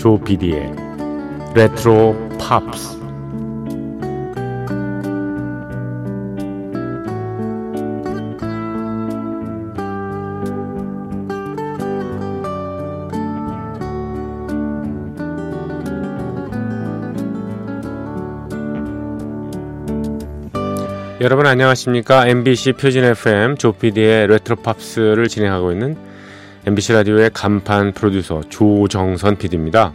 조피디의 레트로 팝스 여러분 안녕하십니까? MBC 표준 FM 조피디의 레트로 팝스를 진행하고 있는 MBC 라디오의 간판 프로듀서 조정선 PD입니다.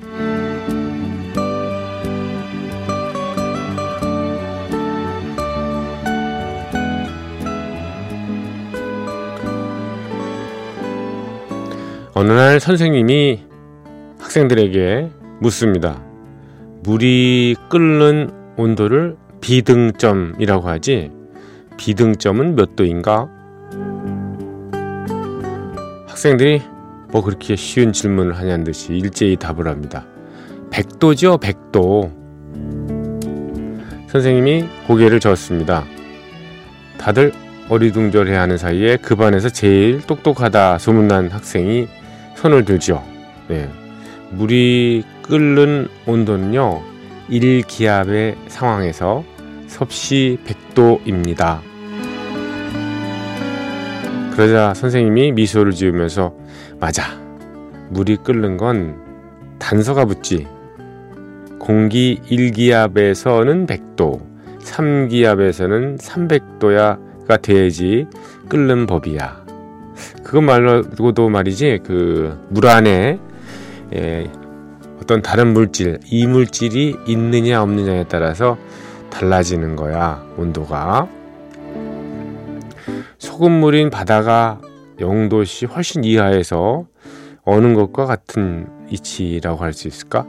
어느 날 선생님이 학생들에게 묻습니다. 물이 끓는 온도를 비등점이라고 하지 비등점은 몇 도인가? 학생들이 뭐 그렇게 쉬운 질문을 하냐는 듯이 일제히 답을 합니다. 100도죠, 100도. 선생님이 고개를 저었습니다. 다들 어리둥절해 하는 사이에 그 반에서 제일 똑똑하다 소문난 학생이 손을 들죠. 네. 물이 끓는 온도는요, 1기압의 상황에서 섭씨 100도입니다. 그러자 선생님이 미소를 지으면서 맞아. 물이 끓는 건 단서가 붙지. 공기 1기압에서는 100도, 3기압에서는 300도야가 돼야지 끓는 법이야. 그것 말고도 말이지 그 물 안에 예, 어떤 다른 물질, 이물질이 있느냐 없느냐에 따라서 달라지는 거야, 온도가. 소금물인 바다가 0도씨 훨씬 이하에서 어느 것과 같은 이치라고 할 수 있을까?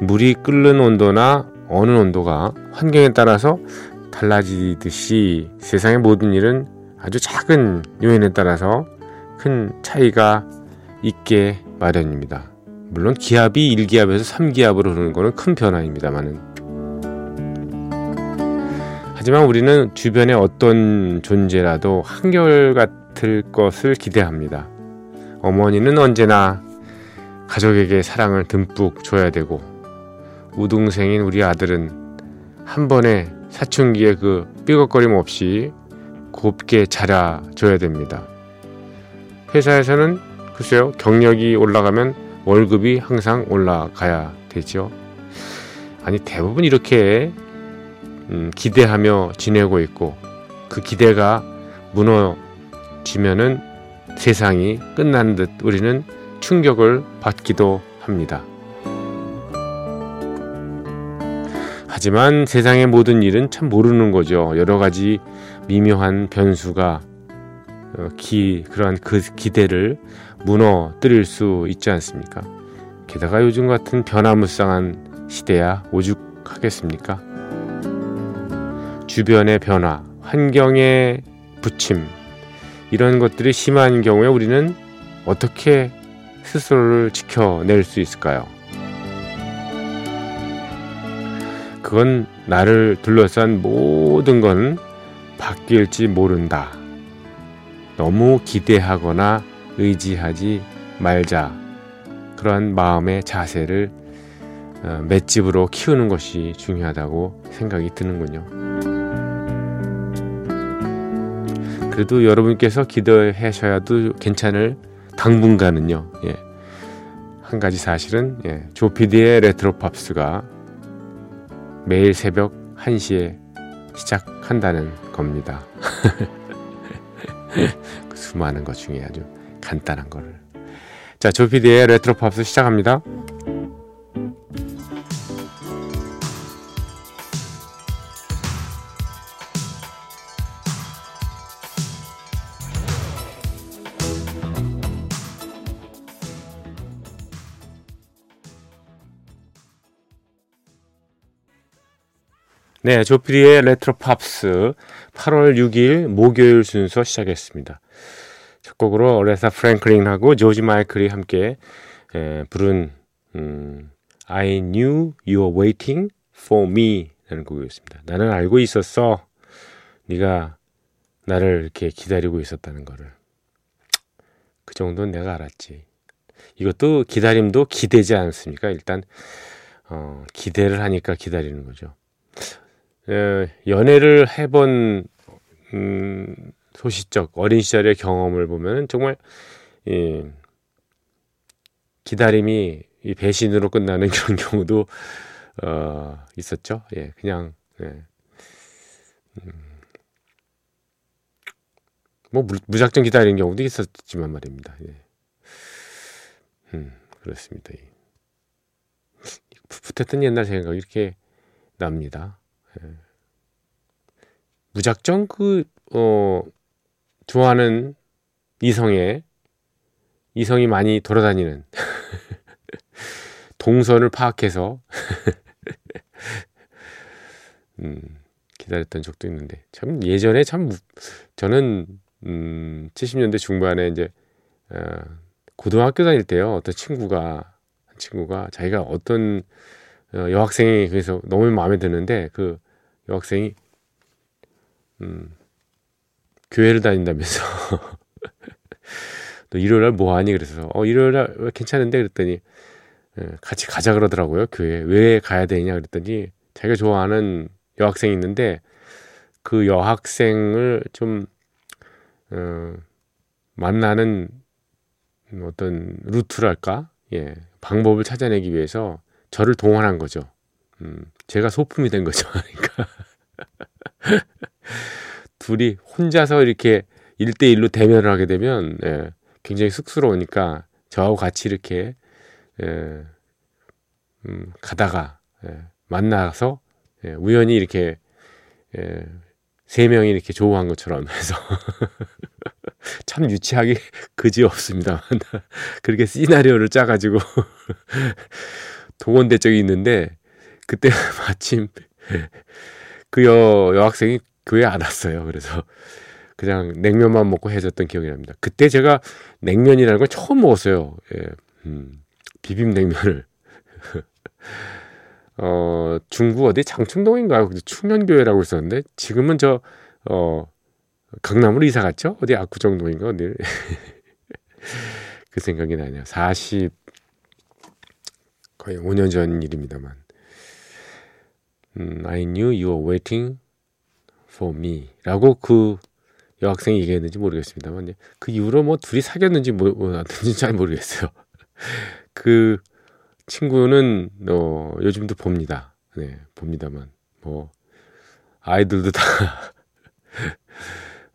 물이 끓는 온도나 어느 온도가 환경에 따라서 달라지듯이 세상의 모든 일은 아주 작은 요인에 따라서 큰 차이가 있게 마련입니다. 물론 기압이 1기압에서 3기압으로 흐르는 것은 큰 변화입니다만은 하지만 우리는 주변의 어떤 존재라도 한결같을 것을 기대합니다. 어머니는 언제나 가족에게 사랑을 듬뿍 줘야 되고 우등생인 우리 아들은 한 번에 사춘기에 그 삐걱거림 없이 곱게 자라줘야 됩니다. 회사에서는 글쎄요 경력이 올라가면 월급이 항상 올라가야 되죠. 아니 대부분 이렇게 음, 기대하며 지내고 있고 그 기대가 무너지면은 세상이 끝난 듯 우리는 충격을 받기도 합니다. 하지만 세상의 모든 일은 참 모르는 거죠. 여러 가지 미묘한 변수가 어, 기 그러한 그 기대를 무너뜨릴 수 있지 않습니까? 게다가 요즘 같은 변화무쌍한 시대야 오죽하겠습니까? 주변의 변화, 환경의 부침 이런 것들이 심한 경우에 우리는 어떻게 스스로를 지켜낼 수 있을까요? 그건 나를 둘러싼 모든 건 바뀔지 모른다. 너무 기대하거나 의지하지 말자. 그러한 마음의 자세를 어, 맷집으로 키우는 것이 중요하다고 생각이 드는군요. 그래도 여러분께서 기도하셔야도 괜찮을 당분간은요. 예. 한 가지 사실은 예. 조피디의 레트로 팝스가 매일 새벽 1시에 시작한다는 겁니다. 그 수많은 것 중에 아주 간단한 거를. 자, 조피디의 레트로 팝스 시작합니다. 네, 조피디의 레트로 팝스 8월 6일 목요일 순서 시작했습니다. 첫 곡으로 어레사 프랭클린하고 조지 마이클이 함께 에, 부른 음, I knew you were waiting for me 라는 곡이었습니다. 나는 알고 있었어. 네가 나를 이렇게 기다리고 있었다는 거를. 그 정도는 내가 알았지. 이것도 기다림도 기대지 않습니까? 일단 어, 기대를 하니까 기다리는 거죠. 에, 연애를 해본 음, 소시적 어린 시절의 경험을 보면 정말 예, 기다림이 이 배신으로 끝나는 그런 경우도 어, 있었죠. 예, 그냥 예. 음, 뭐 무, 작정 기다리는 경우도 있었지만 말입니다. 예. 음, 그렇습니다. 풋풋했던 옛날 생각 이렇게 납니다. 예. 무작정 그, 어, 좋아하는 이성에, 이성이 많이 돌아다니는, 동선을 파악해서, 음, 기다렸던 적도 있는데, 참, 예전에 참, 저는, 음, 70년대 중반에 이제, 어, 고등학교 다닐 때요, 어떤 친구가, 친구가 자기가 어떤 어, 여학생이 그래서 너무 마음에 드는데 그 여학생이 음, 교회를 다닌다면서. 너 일요일 날 뭐하니? 그래서 어 일요일날 괜찮은데? 그랬더니 예, 같이 가자 그러더라고요 교회. 왜 가야 되냐? 그랬더니 자기가 좋아하는 여학생이 있는데 그 여학생을 좀 어, 만나는 어떤 루트랄까? 예 방법을 찾아내기 위해서 저를 동원한 거죠. 음, 제가 소품이 된 거죠. 그러니까 둘이 혼자서 이렇게 일대일로 대면을 하게 되면 예, 굉장히 쑥스러우니까 저하고 같이 이렇게 예, 음, 가다가 예, 만나서 예, 우연히 이렇게 예, 세 명이 이렇게 조우한 것처럼 해서 참 유치하게 그지 없습니다만 그렇게 시나리오를 짜가지고 동원대 적이 있는데 그때 마침 그 여, 여학생이 교회 안 왔어요. 그래서 그냥 냉면만 먹고 헤어졌던 기억이 납니다. 그때 제가 냉면이라는 걸 처음 먹었어요. 예, 음, 비빔냉면을. 어, 중구 어디 장충동인가요? 충년교회라고 있었는데 지금은 저 어, 강남으로 이사 갔죠? 어디 압구정동인가 어디? 그 생각이 나네요. 40 거의 5년 전 일입니다만. 음, I knew you were waiting for me. 라고 그 여학생이 얘기했는지 모르겠습니다만, 그 이후로 뭐 둘이 사귀었는지 뭐, 뭐든지 잘 모르겠어요. 그 친구는, 어, 요즘도 봅니다. 네, 봅니다만. 뭐, 아이들도 다,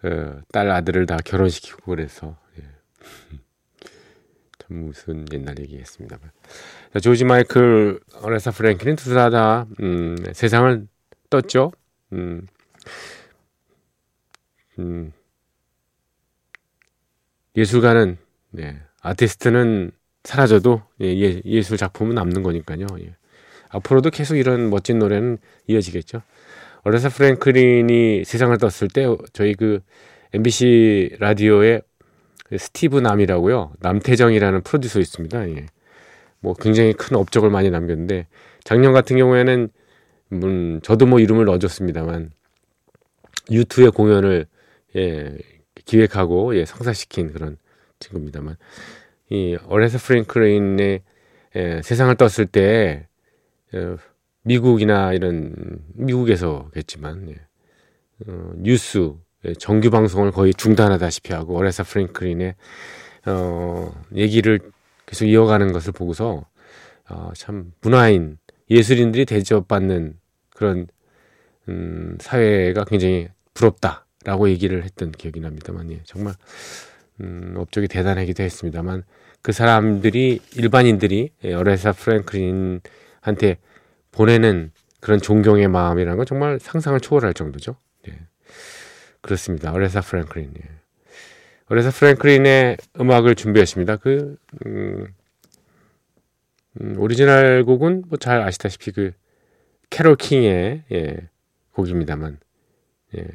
어, 딸 아들을 다 결혼시키고 그래서, 예. 참 무슨 옛날 얘기했습니다만. 조지 마이클, 어레사 프랭클린 두다 다 음, 세상을 떴죠. 음, 음, 예술가는 네, 아티스트는 사라져도 예, 예, 술 작품은 남는 거니까요. 예. 앞으로도 계속 이런 멋진 노래는 이어지겠죠. 어레사 프랭클린이 세상을 떴을 때 저희 그 MBC 라디오에 스티브 남이라고요. 남태정이라는 프로듀서 있습니다. 예. 뭐 굉장히 큰 업적을 많이 남겼는데 작년 같은 경우에는 음, 저도 뭐 이름을 넣어줬습니다만 유투의 공연을 예, 기획하고 예, 성사시킨 그런 친구입니다만 이 어레사 프랭클린의 예, 세상을 떴을 때 어, 미국이나 이런 미국에서겠지만 예, 어, 뉴스 예, 정규 방송을 거의 중단하다시피 하고 어레사 프랭클린의 어, 얘기를 계속 이어가는 것을 보고서 어, 참 문화인 예술인들이 대접받는 그런 음, 사회가 굉장히 부럽다라고 얘기를 했던 기억이 납니다만 예, 정말 음, 업적이 대단하기도 했습니다만 그 사람들이 일반인들이 예, 어레사 프랭클린한테 보내는 그런 존경의 마음이라는 건 정말 상상을 초월할 정도죠. 예. 그렇습니다. 어레사 프랭클린. 예. 그래서 프랭클린의 음악을 준비했습니다. 그 음, 음, 오리지널 곡은 뭐 잘 아시다시피 그 캐롤 킹의 예, 곡입니다만 예,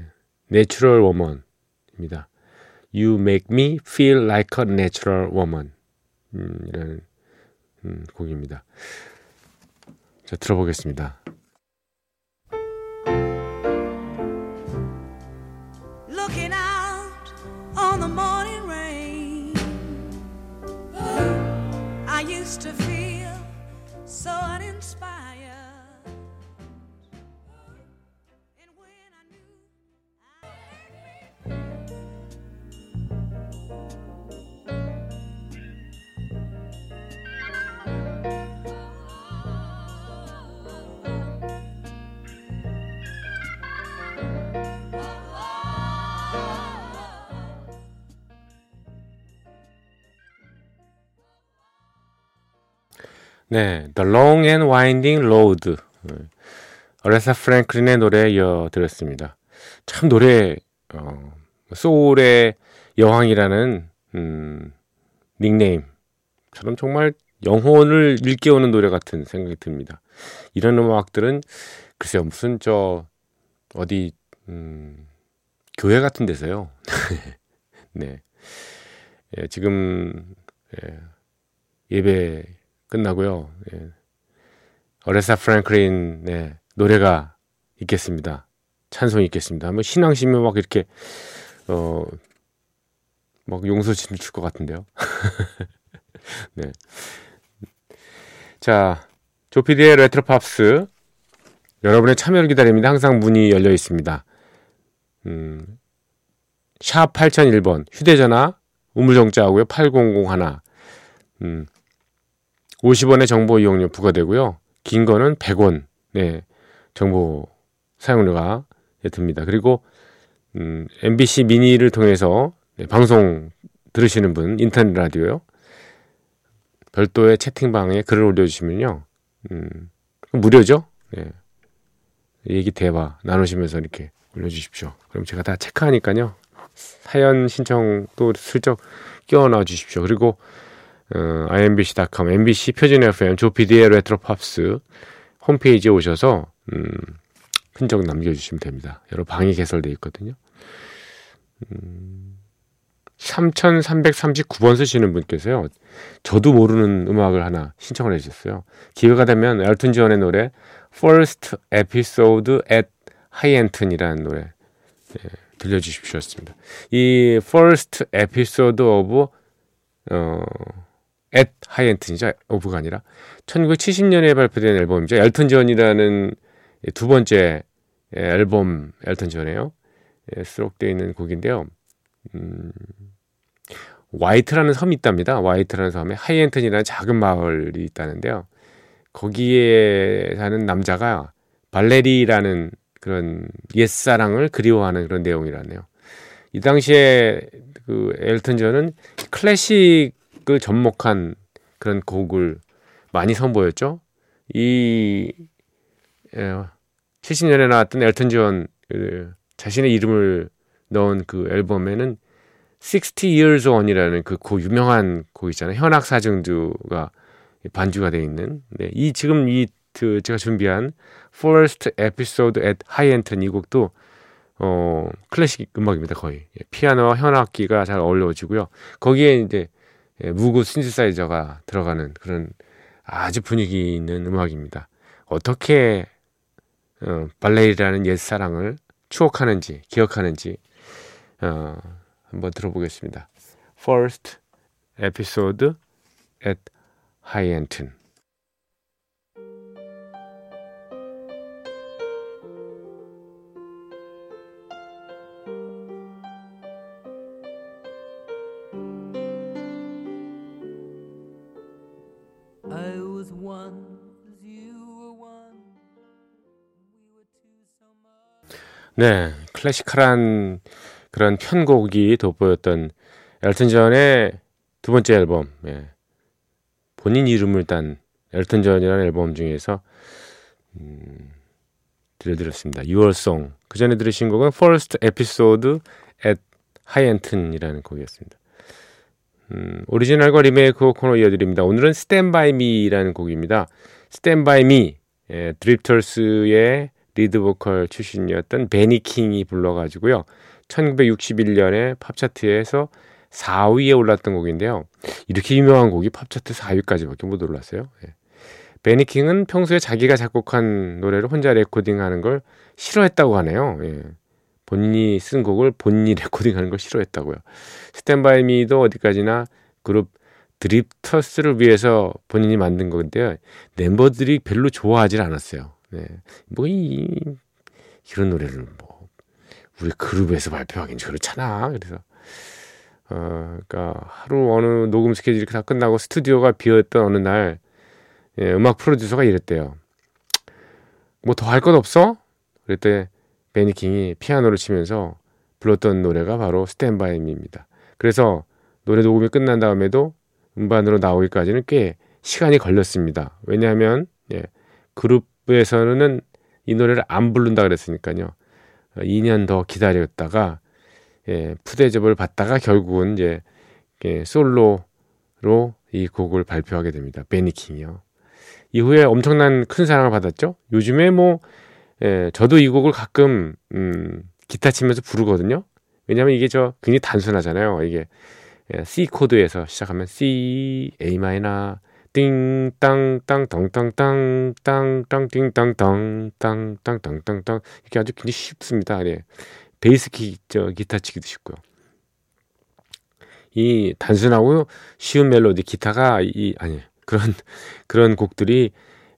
Natural Woman입니다. You make me feel like a natural woman 음, 이라는 음, 곡입니다. 자 들어보겠습니다. To feel so uninspired. 네, The Long and Winding Road. 네. 어레사 프랭클린의 노래 이어 들었습니다. 참 노래 어, 소울의 여왕이라는 음, 닉네임처럼 정말 영혼을 일깨우는 노래 같은 생각이 듭니다. 이런 음악들은 글쎄요 무슨 저 어디 음, 교회 같은 데서요. 네, 예, 지금 예, 예배 끝나고요. 예. 어레사 프랭클린 네, 노래가 있겠습니다. 찬송이 있겠습니다. 뭐 신앙심이 막 이렇게 어 막 용솟음칠 것 같은데요. 네. 자, 조피디의 레트로 팝스 여러분의 참여를 기다립니다. 항상 문이 열려 있습니다. 음, 샵 8001번 휴대 전화 우물정자하고요. 8001 음, 50원의 정보 이용료 부과되고요. 긴 거는 100원. 네. 정보 사용료가 듭니다. 그리고 음, MBC 미니를 통해서 네, 방송 들으시는 분 인터넷 라디오요. 별도의 채팅방에 글을 올려주시면요. 음, 무료죠? 네. 얘기 대화 나누시면서 이렇게 올려주십시오. 그럼 제가 다 체크하니까요. 사연 신청도 슬쩍 끼워 넣어 주십시오. 그리고 어, imbc.com, mbc 표준 FM, 조피디의 레트로 팝스 홈페이지에 오셔서 음, 흔적 남겨주시면 됩니다. 여러 방이 개설되어 있거든요. 음, 3339번 쓰시는 분께서요. 저도 모르는 음악을 하나 신청을 해주셨어요. 기회가 되면 엘튼 존의 노래 First Episode at Hienton이라는 노래 예, 들려주십시오. 이 First Episode of 어, at Hienton이죠. of가 아니라 1970년에 발표된 앨범이죠. 엘튼 존이라는 두 번째 앨범 엘튼 존이에요. 예, 수록되어 있는 곡인데요. 음, 와이트라는 섬이 있답니다. 와이트라는 섬에 Hienton이라는 작은 마을이 있다는데요. 거기에 사는 남자가 발레리라는 그런 옛사랑을 그리워하는 그런 내용이라네요. 이 당시에 그 엘튼 존은 클래식 을 접목한 그런 곡을 많이 선보였죠. 이 70년에 예, 나왔던 엘튼 존 그 자신의 이름을 넣은 그 앨범에는 60 Years On이라는 그고 유명한 곡 있잖아요. 현악 사중두가 반주가 되어 있는. 네, 이 지금 이 그 제가 준비한 First Episode at High-End 이 곡도 어 클래식 음악입니다 거의 예, 피아노와 현악기가 잘 어울려지고요. 거기에 이제 예, 무구 신디사이저가 들어가는 그런 아주 분위기 있는 음악입니다. 어떻게 어, 발레리라는 옛 사랑을 추억하는지 기억하는지 어, 한번 들어보겠습니다. First episode at High-Enton. I 네, classical한 그런 편곡이 돋보였던 엘튼 존의 두 번째 앨범, 예. 본인 이름을 딴 엘튼 존이라는 앨범 중에서 음, 들려드렸습니다. Your Song. 그 전에 들으신 곡은 First Episode at Hienton이라는 곡이었습니다. 음, 오리지널과 리메이크 코너 이어드립니다. 오늘은 Stand By Me라는 곡입니다. Stand By Me, 예, 드리프터스의 리드 보컬 출신이었던 베니 킹이 불러가지고요. 1961년에 팝차트에서 4위에 올랐던 곡인데요. 이렇게 유명한 곡이 팝차트 4위까지밖에 못 올랐어요. 예. 베니 킹은 평소에 자기가 작곡한 노래를 혼자 레코딩하는 걸 싫어했다고 하네요. 예. 본인이 쓴 곡을 본인이 레코딩하는 걸 싫어했다고요. Stand By Me도 어디까지나 그룹 드립터스를 위해서 본인이 만든 건데요. 멤버들이 별로 좋아하진 않았어요. 네. 뭐, 이, 이런 노래를 뭐, 우리 그룹에서 발표하기는 그렇잖아. 그래서, 어, 그러니까 하루 어느 녹음 스케줄이 다 끝나고 스튜디오가 비었던 어느 날, 예, 음악 프로듀서가 이랬대요. 뭐 더 할 것 없어? 그랬더니 베니킹이 피아노를 치면서 불렀던 노래가 바로 스탠바이미입니다. 그래서 노래 녹음이 끝난 다음에도 음반으로 나오기까지는 꽤 시간이 걸렸습니다. 왜냐하면 예, 그룹 에서는 이 노래를 안 부른다 그랬으니까요. 2년 더 기다렸다가 예, 푸대접을 받다가 결국은 이제 예, 솔로로 이 곡을 발표하게 됩니다. 베니킹이요. 이후에 엄청난 큰 사랑을 받았죠. 요즘에 뭐 예, 저도 이 곡을 가끔 음, 기타 치면서 부르거든요. 왜냐하면 이게 저 굉장히 단순하잖아요. 이게 예, C 코드에서 시작하면 C, A 마이너, 띵땅땅 덩땅땅 땅땅 띵땅땅 땅땅 땅땅땅 이렇게 아주 굉장히 쉽습니다. 예. 베이스 기, 저 기타 치기도 쉽고요. 이 단순하고 쉬운 멜로디 기타가 이 아니 그런 그런 곡들이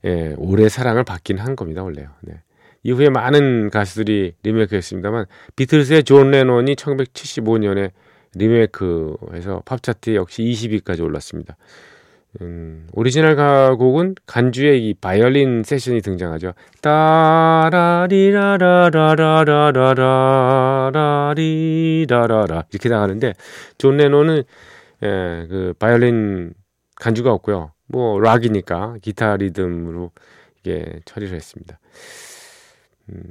예, 오래 사랑을 받긴 한 겁니다 원래요. 네. 이후에 많은 가수들이 리메이크했습니다만 비틀스의 존 레논이 1975년에 리메이크해서 팝 차트에 역시 20위까지 올랐습니다. 음, 오리지널 가곡은 간주에 이 바이올린 세션이 등장하죠. 따라리라라라라라라리라라 이렇게 나가는데 존 레논은 예, 그 바이올린 간주가 없고요. 뭐 락이니까 기타 리듬으로 이게 처리를 했습니다. 음,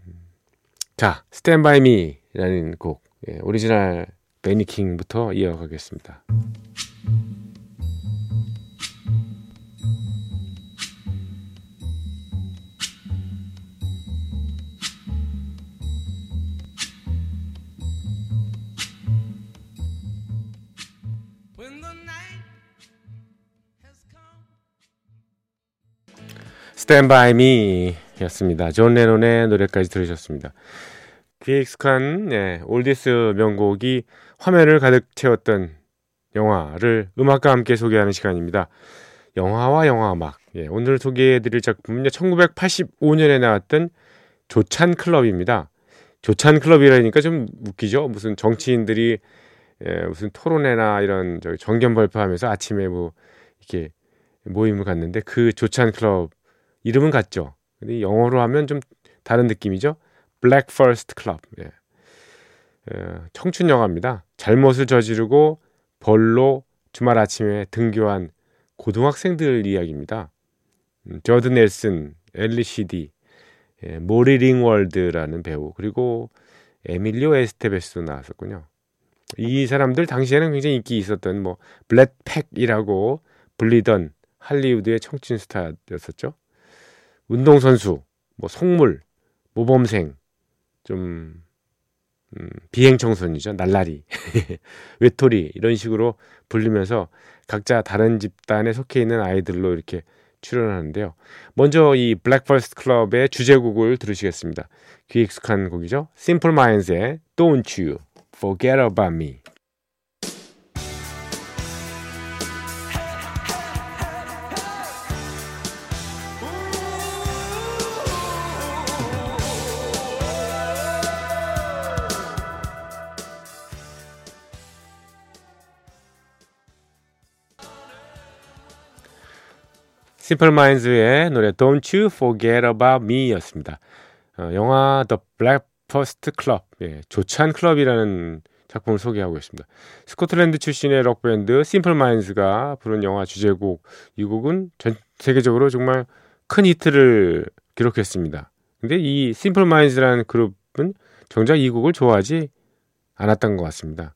자, Stand By Me라는 곡 예, 오리지널 베니킹부터 이어가겠습니다. When Stand By Me 였습니다. 존 레논의 노래까지 들으셨습니다. 귀에 익숙한 네, oldies 명곡이 화면을 가득 채웠던 영화를 음악과 함께 소개하는 시간입니다. 영화와 영화 음악. 예, 오늘 소개해드릴 작품은요, 1985년에 나왔던 조찬 클럽입니다. 조찬 클럽이라니까 좀 웃기죠? 무슨 정치인들이 예, 무슨 토론회나 이런 정견 발표하면서 아침에 뭐 이렇게 모임을 갖는데 그 조찬 클럽 이름은 같죠. 근데 영어로 하면 좀 다른 느낌이죠. Breakfast Club. 예. 예, 청춘 영화입니다. 잘못을 저지르고 벌로 주말 아침에 등교한 고등학생들 이야기입니다. 음, 저드 넬슨, 앨리 시디, 예, 몰리 링월드라는 배우 그리고 에밀리오 에스테베스도 나왔었군요. 이 사람들 당시에는 굉장히 인기 있었던 뭐 Brat Pack이라고 불리던 할리우드의 청춘 스타였었죠. 운동선수, 뭐 속물, 모범생, 좀 음, 비행청소년이죠. 날라리, 외톨이 이런 식으로 불리면서 각자 다른 집단에 속해 있는 아이들로 이렇게 출연하는데요. 먼저 이 Breakfast Club의 주제곡을 들으시겠습니다. 귀 익숙한 곡이죠. Simple Minds의 Don't You Forget About Me. 심플 마인즈의 노래 Don't You Forget About Me였습니다. 어, 영화 The Breakfast Club, 예, 조찬 클럽이라는 작품을 소개하고 있습니다. 스코틀랜드 출신의 록밴드 심플 마인즈가 부른 영화 주제곡 이 곡은 전 세계적으로 정말 큰 히트를 기록했습니다. 근데 이 심플 마인즈라는 그룹은 정작 이 곡을 좋아하지 않았던 것 같습니다.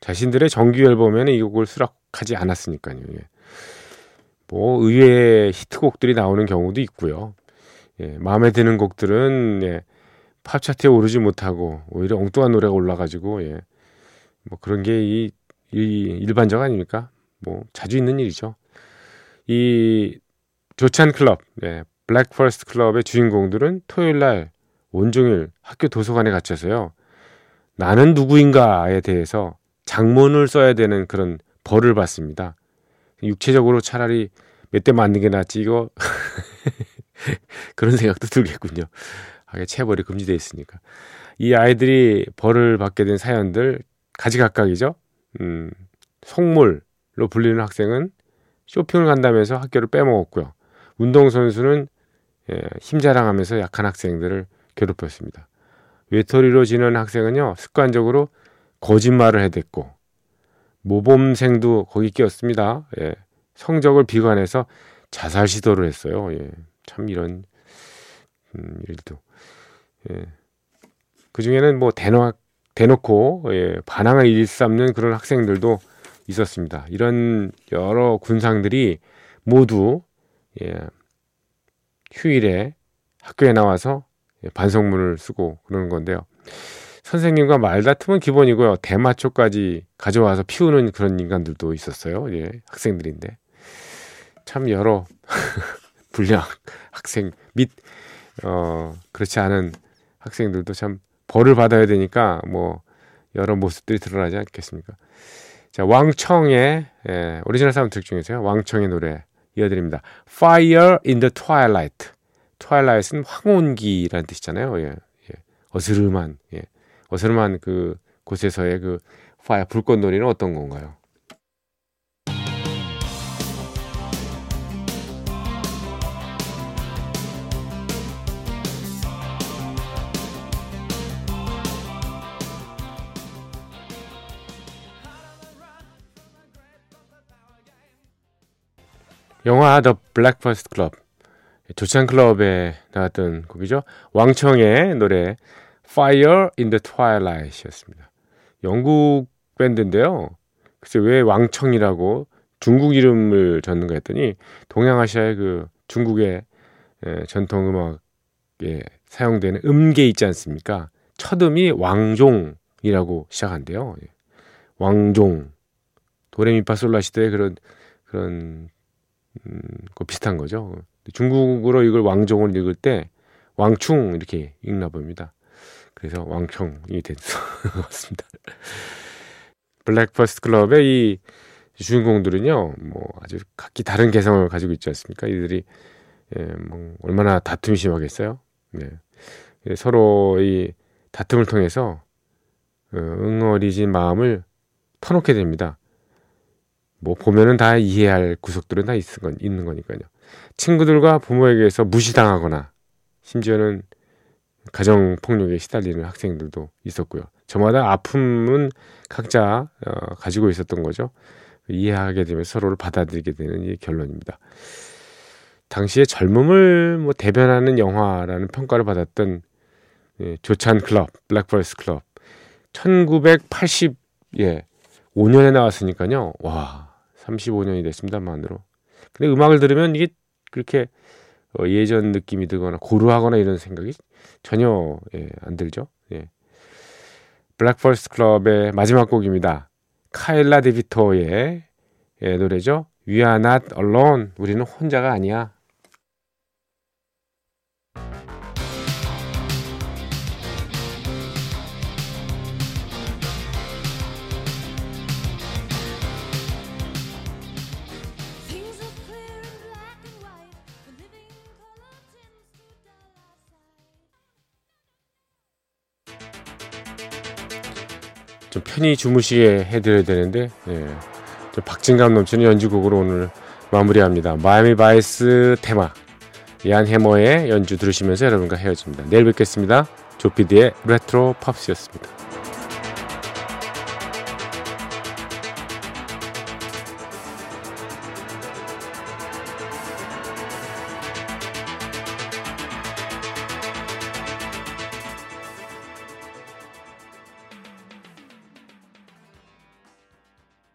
자신들의 정규 앨범에는 이 곡을 수락하지 않았으니까요. 예. 뭐 의외의 히트곡들이 나오는 경우도 있고요. 예, 마음에 드는 곡들은 예, 팝 차트에 오르지 못하고 오히려 엉뚱한 노래가 올라가지고 예, 뭐 그런 게이 이 일반적 아닙니까? 뭐 자주 있는 일이죠. 이 조찬 클럽, 예, Breakfast Club의 주인공들은 토요일 날 온종일 학교 도서관에 갇혀서요. 나는 누구인가에 대해서 장문을 써야 되는 그런 벌을 받습니다. 육체적으로 차라리 몇 대 맞는 게 낫지 이거 그런 생각도 들겠군요. 하게 체벌이 금지돼 있으니까 이 아이들이 벌을 받게 된 사연들 가지각각이죠. 음, 속물로 불리는 학생은 쇼핑을 간다면서 학교를 빼먹었고요. 운동선수는 예, 힘 자랑하면서 약한 학생들을 괴롭혔습니다. 외톨이로 지낸 학생은요, 습관적으로 거짓말을 해댔고, 모범생도 거기 끼었습니다. 예, 성적을 비관해서 자살 시도를 했어요. 예, 참 이런 음, 일도. 예. 그 중에는 뭐 대놓, 대놓고 예, 반항을 일삼는 그런 학생들도 있었습니다. 이런 여러 군상들이 모두 예, 휴일에 학교에 나와서 예, 반성문을 쓰고 그러는 건데요. 선생님과 말다툼은 기본이고요. 대마초까지 가져와서 피우는 그런 인간들도 있었어요. 예, 학생들인데. 참 여러 불량 학생 및, 어, 그렇지 않은 학생들도 참 벌을 받아야 되니까 뭐 여러 모습들이 드러나지 않겠습니까? 자, 왕청의 예, 오리지널 사운드트랙 중에서요. 왕청의 노래 이어드립니다. Fire in the Twilight. Twilight은 황혼기라는 뜻이잖아요. 예, 예. 어스름한, 예. 어스름한 그 곳에서의 그 fire 불꽃놀이는 어떤 건가요? 영화 The Breakfast Club 조찬 클럽에 나왔던 곡이죠. 왕청의 노래 Fire in the Twilight이었습니다. 영국 밴드인데요. 글쎄 왜 왕청이라고 중국 이름을 졌는가 했더니 동양아시아의 그 중국의 예, 전통 음악에 사용되는 음계 있지 않습니까? 첫 음이 왕종이라고 시작한대요. 예. 왕종 도레미파솔라 시대의 그런 그런 음, 그 비슷한 거죠. 중국어로 이걸 왕종을 읽을 때 왕충 이렇게 읽나 봅니다. 그래서 왕청이 같습니다. Breakfast Club의 이 주인공들은요, 뭐 아주 각기 다른 개성을 가지고 있지 않습니까? 이들이 예, 뭐 얼마나 다툼이 심하겠어요? 네. 예, 서로 이 다툼을 통해서 어, 응어리진 마음을 터놓게 됩니다. 뭐 보면은 다 이해할 구석들은 다 있는 거니까요. 친구들과 부모에게서 무시당하거나 심지어는 가정 폭력에 시달리는 학생들도 있었고요. 저마다 아픔은 각자 어, 가지고 있었던 거죠. 이해하게 되면 서로를 받아들이게 되는 이 결론입니다. 당시에 젊음을 뭐 대변하는 영화라는 평가를 받았던 예, 조찬 클럽, Breakfast Club. 1980, 예, 5년에 나왔으니까요. 와, 35년이 됐습니다만으로. 근데 음악을 들으면 이게 그렇게 어, 예전 느낌이 들거나 고루하거나 이런 생각이 전혀 예, 안 들죠. 예. Breakfast Club의 마지막 곡입니다. 칼라 데비토의 예, 노래죠. We are not alone. 우리는 혼자가 아니야. 좀 편히 주무시게 해드려야 되는데 예. 좀 박진감 넘치는 연주곡으로 오늘 마무리합니다. 마이애미 바이스 테마 이안 해머의 연주 들으시면서 여러분과 헤어집니다. 내일 뵙겠습니다. 조피디의 레트로 팝스였습니다.